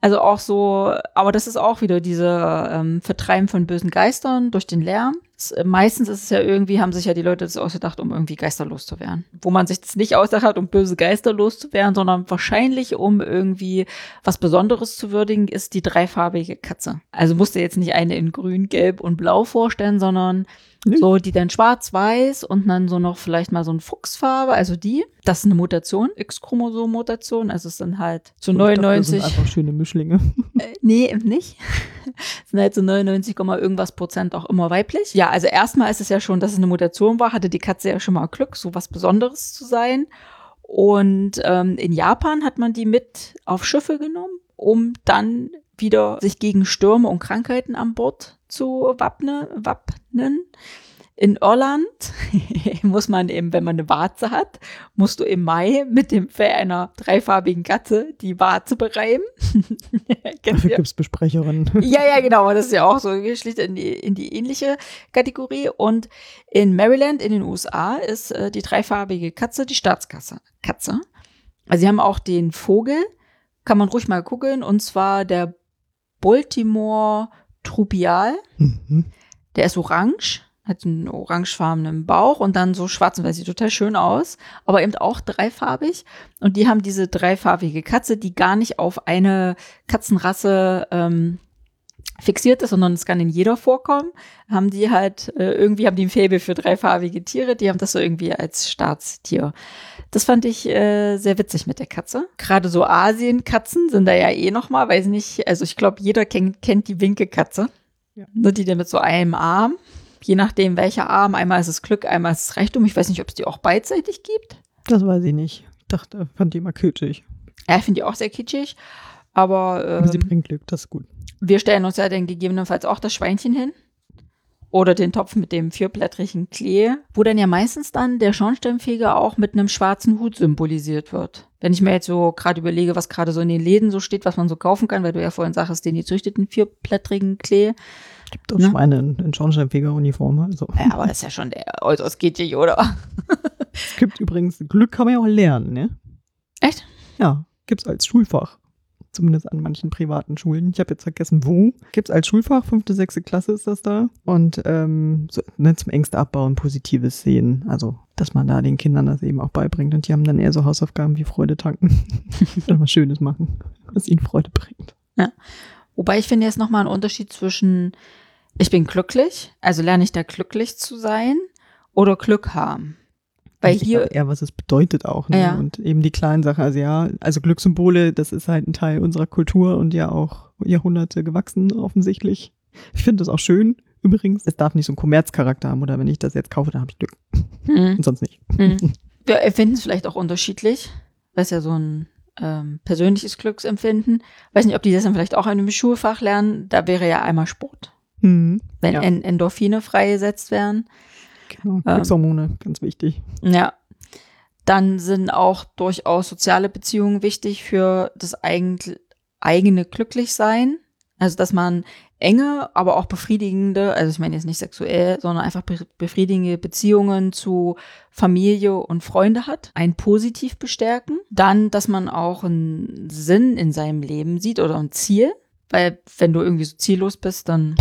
Speaker 3: Also auch so, aber das ist auch wieder diese ähm, Vertreiben von bösen Geistern durch den Lärm. Äh, meistens ist es ja irgendwie, haben sich ja die Leute das ausgedacht, um irgendwie Geister loszuwerden. Wo man sich das nicht ausgedacht hat, um böse Geister loszuwerden, sondern wahrscheinlich, um irgendwie was Besonderes zu würdigen, ist die dreifarbige Katze. Also musst du jetzt nicht eine in grün, gelb und blau vorstellen, sondern
Speaker 2: Nee.
Speaker 3: so, die dann schwarz-weiß und dann so noch vielleicht mal so ein Fuchsfarbe, also die. Das ist eine Mutation, X-Chromosom-Mutation, also es sind halt zu
Speaker 2: Ich dachte, das
Speaker 3: 99.
Speaker 2: sind einfach schöne Mischlinge.
Speaker 3: Äh, nee, eben nicht. Sind halt so 99, Komma irgendwas Prozent auch immer weiblich. Ja, also erstmal ist es ja schon, dass es eine Mutation war, hatte die Katze ja schon mal Glück, so was Besonderes zu sein. Und ähm, in Japan hat man die mit auf Schiffe genommen, um dann wieder sich gegen Stürme und Krankheiten an Bord zu wappne, wappnen. In Irland muss man eben, wenn man eine Warze hat, musst du im Mai mit dem Fell einer dreifarbigen Katze die Warze bereiben.
Speaker 2: Dafür gibt es Besprecherinnen.
Speaker 3: Ja, ja, genau. Das ist ja auch so geschlicht in die, in die ähnliche Kategorie. Und in Maryland, in den USA, ist äh, die dreifarbige Katze die Staatskatze. Katze. Also sie haben auch den Vogel, kann man ruhig mal gucken, und zwar der Baltimore Trupial.
Speaker 2: Mhm.
Speaker 3: Der ist orange, hat einen orangefarbenen Bauch und dann so schwarz und weiß sieht total schön aus, aber eben auch dreifarbig. Und die haben diese dreifarbige Katze, die gar nicht auf eine Katzenrasse ähm, fixiert ist, sondern es kann in jeder vorkommen. Haben die halt, äh, irgendwie haben die ein Faible für dreifarbige Tiere, die haben das so irgendwie als Staatstier. Das fand ich äh, sehr witzig mit der Katze. Gerade so Asien-Katzen sind da ja eh noch mal, weiß nicht, also ich glaube, jeder kennt, kennt die Winkelkatze.
Speaker 2: Ja.
Speaker 3: Ne, die dann mit so einem Arm, je nachdem welcher Arm, einmal ist es Glück, einmal ist es Reichtum. Ich weiß nicht, ob es die auch beidseitig gibt.
Speaker 2: Das weiß ich nicht. Ich dachte, fand die immer kitschig.
Speaker 3: Ja, ich finde die auch sehr kitschig. Aber,
Speaker 2: Aber sie
Speaker 3: ähm,
Speaker 2: bringt Glück, das ist gut.
Speaker 3: wir stellen uns ja dann gegebenenfalls auch das Schweinchen hin. Oder den Topf mit dem vierblättrigen Klee, wo dann ja meistens dann der Schornsteinfeger auch mit einem schwarzen Hut symbolisiert wird. Wenn ich mir jetzt so gerade überlege, was gerade so in den Läden so steht, was man so kaufen kann, weil du ja vorhin sagst, den gezüchteten vierblättrigen Klee.
Speaker 2: Gibt doch
Speaker 3: Ne?
Speaker 2: Schweine in, in Schornsteinfegeruniform. Also.
Speaker 3: Ja, aber das ist ja schon der äußerst kitschig, oder?
Speaker 2: Es gibt übrigens, Glück kann man ja auch lernen, ne?
Speaker 3: Echt?
Speaker 2: Ja, gibt's als Schulfach. Zumindest an manchen privaten Schulen. Ich habe jetzt vergessen, wo. Gibt's als Schulfach, fünfte, sechste Klasse ist das da. Und ähm, so, ne, zum Ängste abbauen, Positives sehen. Also, dass man da den Kindern das eben auch beibringt. Und die haben dann eher so Hausaufgaben wie Freude tanken. Oder was Schönes machen, was ihnen Freude bringt.
Speaker 3: Wobei ich finde jetzt nochmal einen Unterschied zwischen ich bin glücklich, also lerne ich da glücklich zu sein oder Glück haben. Weil
Speaker 2: Ich
Speaker 3: hier,
Speaker 2: eher, was es bedeutet auch. Ne?
Speaker 3: Ja.
Speaker 2: Und eben die kleinen Sachen. Also ja, also Glückssymbole, das ist halt ein Teil unserer Kultur und ja auch Jahrhunderte gewachsen offensichtlich. Ich finde das auch schön. Übrigens, es darf nicht so einen Kommerzcharakter haben oder wenn ich das jetzt kaufe, dann habe ich Glück
Speaker 3: hm,
Speaker 2: und sonst nicht.
Speaker 3: hm. wir empfinden es vielleicht auch unterschiedlich, weil es ja so ein ähm, persönliches Glücksempfinden. Weiß nicht, ob die das dann vielleicht auch in einem Schulfach lernen. Da wäre ja einmal Sport.
Speaker 2: Mhm.
Speaker 3: Wenn
Speaker 2: Ja.
Speaker 3: En Endorphine freigesetzt werden.
Speaker 2: Genau. Glückshormone, ganz wichtig.
Speaker 3: Ja. Dann sind auch durchaus soziale Beziehungen wichtig für das eigen, eigene Glücklichsein. Also, dass man enge, aber auch befriedigende, also ich meine jetzt nicht sexuell, sondern einfach be befriedigende Beziehungen zu Familie und Freunde hat, einen positiv bestärken. Dann, dass man auch einen Sinn in seinem Leben sieht oder ein Ziel, weil wenn du irgendwie so ziellos bist, dann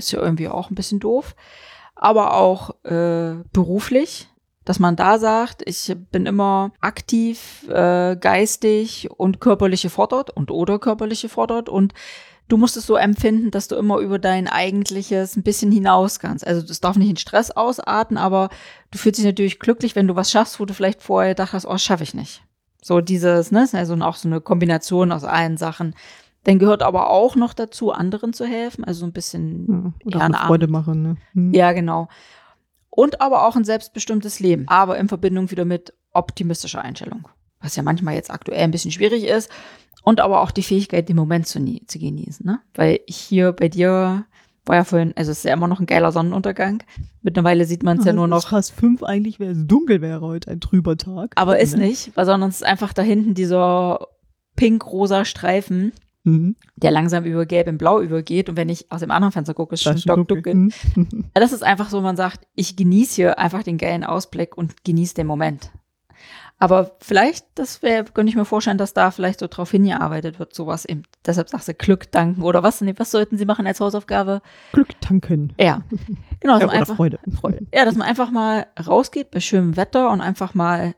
Speaker 3: ist ja irgendwie auch ein bisschen doof. Aber auch äh, beruflich, dass man da sagt, ich bin immer aktiv, äh, geistig und körperlich gefordert und oder körperlich gefordert und du musst es so empfinden, dass du immer über dein eigentliches ein bisschen hinaus kannst. Also das darf nicht in Stress ausarten, aber du fühlst dich natürlich glücklich, wenn du was schaffst, wo du vielleicht vorher dachtest, oh, schaffe ich nicht. So dieses, ne, also auch so eine Kombination aus allen Sachen. Dann gehört aber auch noch dazu, anderen zu helfen, also so ein bisschen
Speaker 2: Ja. Oder auch
Speaker 3: Ja,
Speaker 2: eine Freude machen. Ne? Mhm.
Speaker 3: ja, genau. Und aber auch ein selbstbestimmtes Leben. Aber in Verbindung wieder mit optimistische Einstellung. Was ja manchmal jetzt aktuell ein bisschen schwierig ist. Und aber auch die Fähigkeit, den Moment zu, zu genießen. Ne? Weil ich hier bei dir war ja vorhin, also es ist ja immer noch ein geiler Sonnenuntergang. Mittlerweile sieht man es ja, ja nur noch.
Speaker 2: fast fünf eigentlich, wenn es dunkel wäre heute, ein trüber Tag.
Speaker 3: Aber ist ne? nicht, weil sondern es ist einfach da hinten dieser pink-rosa Streifen, mhm. der langsam über gelb in blau übergeht. Und wenn ich aus dem anderen Fenster gucke, ist schon stockdunkel. Mhm. das ist einfach so, man sagt, ich genieße hier einfach den geilen Ausblick und genieße den Moment. Aber vielleicht, das wäre, könnte ich mir vorstellen, dass da vielleicht so drauf hingearbeitet wird, sowas eben. Deshalb sagst du Glück danken oder was? Nee, was sollten sie machen als Hausaufgabe?
Speaker 2: Glück danken.
Speaker 3: Ja. Genau,
Speaker 2: dass ja, man einfach, Freude. Freude.
Speaker 3: Ja, dass man einfach mal rausgeht bei schönem Wetter und einfach mal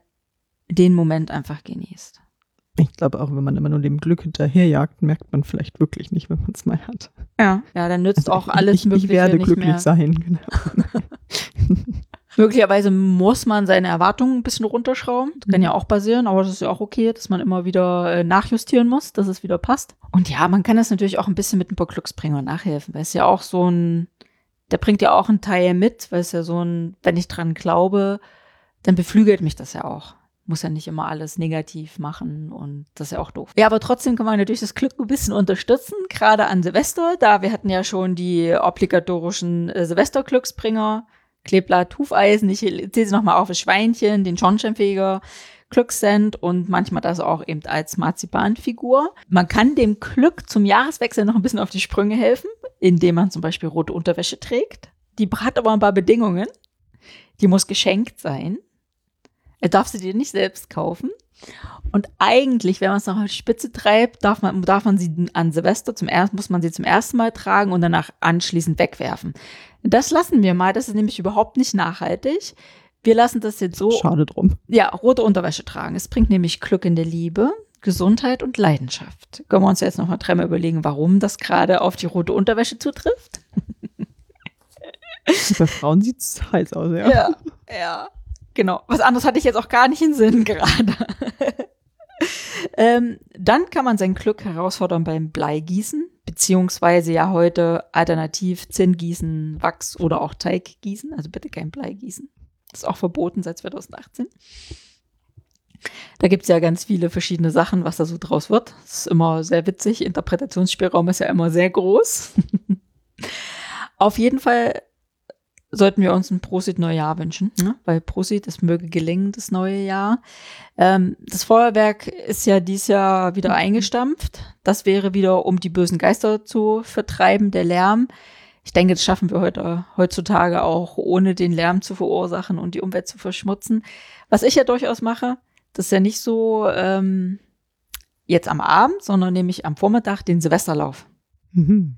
Speaker 3: den Moment einfach genießt.
Speaker 2: Ich glaube auch, wenn man immer nur dem Glück hinterherjagt, merkt man vielleicht wirklich nicht, wenn man es mal hat.
Speaker 3: Ja, ja, dann nützt also auch alles
Speaker 2: ich, Mögliche. Ich werde glücklich mehr. sein, genau.
Speaker 3: Möglicherweise muss man seine Erwartungen ein bisschen runterschrauben. Das kann ja auch passieren, aber das ist ja auch okay, dass man immer wieder äh, nachjustieren muss, dass es wieder passt. Und ja, man kann das natürlich auch ein bisschen mit ein paar Glücksbringer nachhelfen, weil es ja auch so ein, der bringt ja auch einen Teil mit, weil es ja so ein, wenn ich dran glaube, dann beflügelt mich das ja auch. Muss ja nicht immer alles negativ machen und das ist ja auch doof. Ja, aber trotzdem kann man natürlich das Glück ein bisschen unterstützen, gerade an Silvester, da wir hatten ja schon die obligatorischen äh, Silvester-Glücksbringer Kleeblatt, Hufeisen, ich zähle sie nochmal auf, das Schweinchen, den Schornsteinfeger, Glückssend und manchmal das auch eben als Marzipanfigur. Man kann dem Glück zum Jahreswechsel noch ein bisschen auf die Sprünge helfen, indem man zum Beispiel rote Unterwäsche trägt. Die hat aber ein paar Bedingungen. Die muss geschenkt sein. Er darf sie dir nicht selbst kaufen. Und eigentlich, wenn man es noch auf die Spitze treibt, darf man, darf man sie an Silvester zum ersten, muss man sie zum ersten Mal tragen und danach anschließend wegwerfen. Das lassen wir mal, das ist nämlich überhaupt nicht nachhaltig. Wir lassen das jetzt so.
Speaker 2: Schade drum.
Speaker 3: Ja, rote Unterwäsche tragen. Es bringt nämlich Glück in der Liebe, Gesundheit und Leidenschaft. Können wir uns jetzt nochmal dreimal überlegen, warum das gerade auf die rote Unterwäsche zutrifft?
Speaker 2: Bei Frauen sieht es heiß aus, ja.
Speaker 3: Ja, ja. Genau. Was anderes hatte ich jetzt auch gar nicht in Sinn gerade. ähm, dann kann man sein Glück herausfordern beim Bleigießen, beziehungsweise ja heute alternativ Zinngießen, Wachs oder auch Teiggießen. Also bitte kein Bleigießen. Das ist auch verboten seit 2018. Da gibt es ja ganz viele verschiedene Sachen, was da so draus wird. Das ist immer sehr witzig. Interpretationsspielraum ist ja immer sehr groß. Auf jeden Fall sollten wir uns ein Prosit Neujahr wünschen, ne? weil Prosit, es möge gelingen, das neue Jahr. Ähm, das Feuerwerk ist ja dieses Jahr wieder eingestampft. Das wäre wieder, um die bösen Geister zu vertreiben, der Lärm. Ich denke, das schaffen wir heute, heutzutage auch, ohne den Lärm zu verursachen und die Umwelt zu verschmutzen. Was ich ja durchaus mache, das ist ja nicht so ähm, jetzt am Abend, sondern nämlich am Vormittag den Silvesterlauf. Mhm.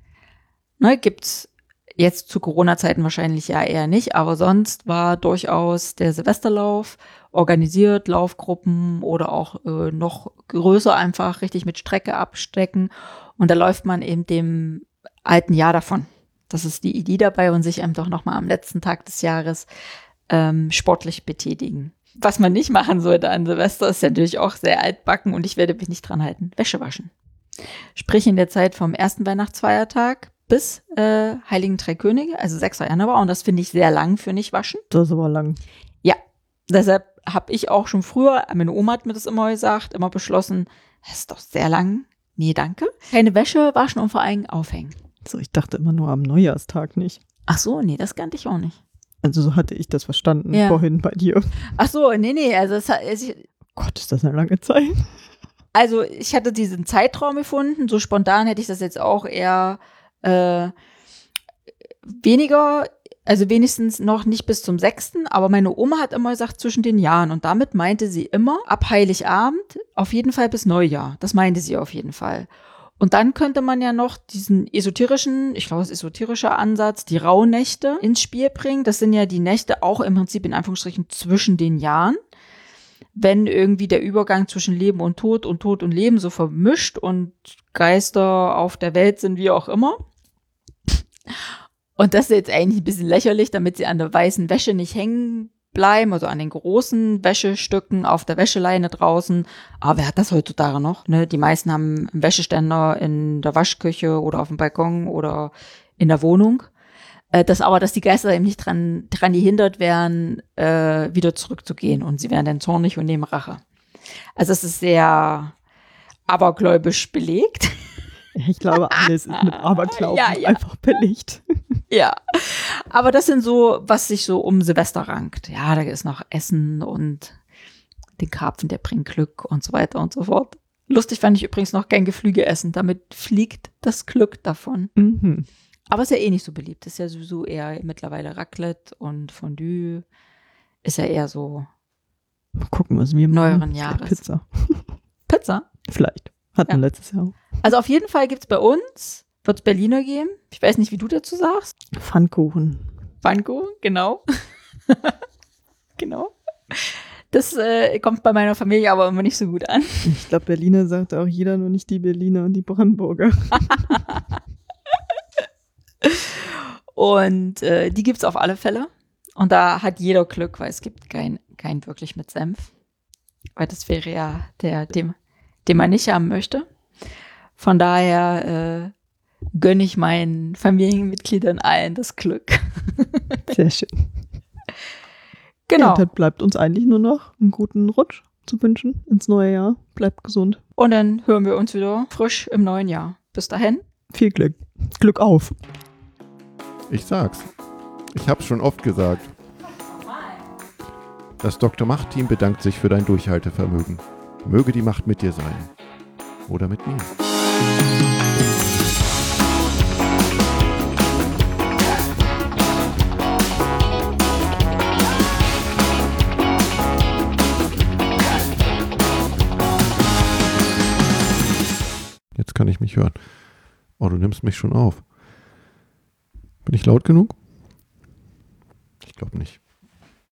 Speaker 3: Ne, gibt's Jetzt zu Corona-Zeiten wahrscheinlich ja eher nicht, aber sonst war durchaus der Silvesterlauf organisiert, Laufgruppen oder auch äh, noch größer einfach richtig mit Strecke abstecken. Und da läuft man eben dem alten Jahr davon. Das ist die Idee dabei und sich einfach nochmal am letzten Tag des Jahres ähm, sportlich betätigen. Was man nicht machen sollte an Silvester, ist natürlich auch sehr altbacken und ich werde mich nicht dran halten. Wäsche waschen. Sprich in der Zeit vom ersten Weihnachtsfeiertag bis äh, Heiligen Drei Könige, also 6. Januar. Und das finde ich sehr lang für nicht waschen.
Speaker 2: Das ist aber lang.
Speaker 3: Ja, deshalb habe ich auch schon früher, meine Oma hat mir das immer gesagt, immer beschlossen, das ist doch sehr lang. Nee, danke. Keine Wäsche waschen und vor allem aufhängen.
Speaker 2: So, ich dachte immer nur am Neujahrstag nicht.
Speaker 3: Ach so, nee, das kannte ich auch nicht.
Speaker 2: Also so hatte ich das verstanden ja. vorhin bei dir.
Speaker 3: Ach so, nee, nee, also es hat, es,
Speaker 2: Gott, ist das eine lange Zeit.
Speaker 3: Also ich hatte diesen Zeitraum gefunden, so spontan hätte ich das jetzt auch eher äh, weniger, also wenigstens noch nicht bis zum sechsten, aber meine Oma hat immer gesagt zwischen den Jahren und damit meinte sie immer ab Heiligabend auf jeden Fall bis Neujahr. Das meinte sie auf jeden Fall. Und dann könnte man ja noch diesen esoterischen, ich glaube, das esoterische Ansatz, die Rauhnächte ins Spiel bringen. Das sind ja die Nächte auch im Prinzip in Anführungsstrichen zwischen den Jahren. Wenn irgendwie der Übergang zwischen Leben und Tod und Tod und Leben so vermischt und Geister auf der Welt sind, wie auch immer. Und das ist jetzt eigentlich ein bisschen lächerlich, damit sie an der weißen Wäsche nicht hängen bleiben, also an den großen Wäschestücken auf der Wäscheleine draußen. Aber wer hat das heutzutage noch? Ne? Die meisten haben einen Wäscheständer in der Waschküche oder auf dem Balkon oder in der Wohnung. äh, dass aber, dass die Geister eben nicht dran, dran gehindert werden, äh, wieder zurückzugehen und sie werden dann zornig und nehmen Rache. Also es ist sehr abergläubisch belegt.
Speaker 2: Ich glaube, alles ist mit Aberglauben
Speaker 3: Ja, ja.
Speaker 2: einfach belegt.
Speaker 3: Ja, aber das sind so, was sich so um Silvester rankt. Ja, da ist noch Essen und den Karpfen, der bringt Glück und so weiter und so fort. Lustig fand ich übrigens noch gern Geflüge essen. Damit fliegt das Glück davon.
Speaker 2: Mhm.
Speaker 3: Aber ist ja eh nicht so beliebt. Ist ja sowieso eher mittlerweile Raclette und Fondue. Ist ja eher so
Speaker 2: Mal gucken, was wir machen.
Speaker 3: Neueren Jahres.
Speaker 2: Pizza.
Speaker 3: Pizza.
Speaker 2: Vielleicht. Hatten
Speaker 3: Ja.
Speaker 2: wir letztes Jahr. auch.
Speaker 3: Also auf jeden Fall gibt's bei uns, wird's Berliner geben. Ich weiß nicht, wie du dazu sagst.
Speaker 2: Pfannkuchen.
Speaker 3: Panko, genau. genau. Das äh, kommt bei meiner Familie aber immer nicht so gut an.
Speaker 2: Ich glaube, Berliner sagt auch jeder, nur nicht die Berliner und die Brandenburger.
Speaker 3: Und äh, die gibt's auf alle Fälle. Und da hat jeder Glück, weil es gibt kein, kein wirklich mit Senf. Weil das wäre ja der, dem, den man nicht haben möchte. Von daher äh, gönne ich meinen Familienmitgliedern allen das Glück.
Speaker 2: Sehr schön.
Speaker 3: Genau.
Speaker 2: Ja, dann bleibt uns eigentlich nur noch einen guten Rutsch zu wünschen ins neue Jahr. Bleibt gesund.
Speaker 3: Und dann hören wir uns wieder frisch im neuen Jahr. Bis dahin.
Speaker 2: Viel Glück. Glück auf.
Speaker 1: Ich sag's. Ich hab's schon oft gesagt. Das Dr. Macht-Team bedankt sich für dein Durchhaltevermögen. Möge die Macht mit dir sein. Oder mit mir. Jetzt kann ich mich hören. Oh, du nimmst mich schon auf. Bin ich laut genug? Ich glaube nicht.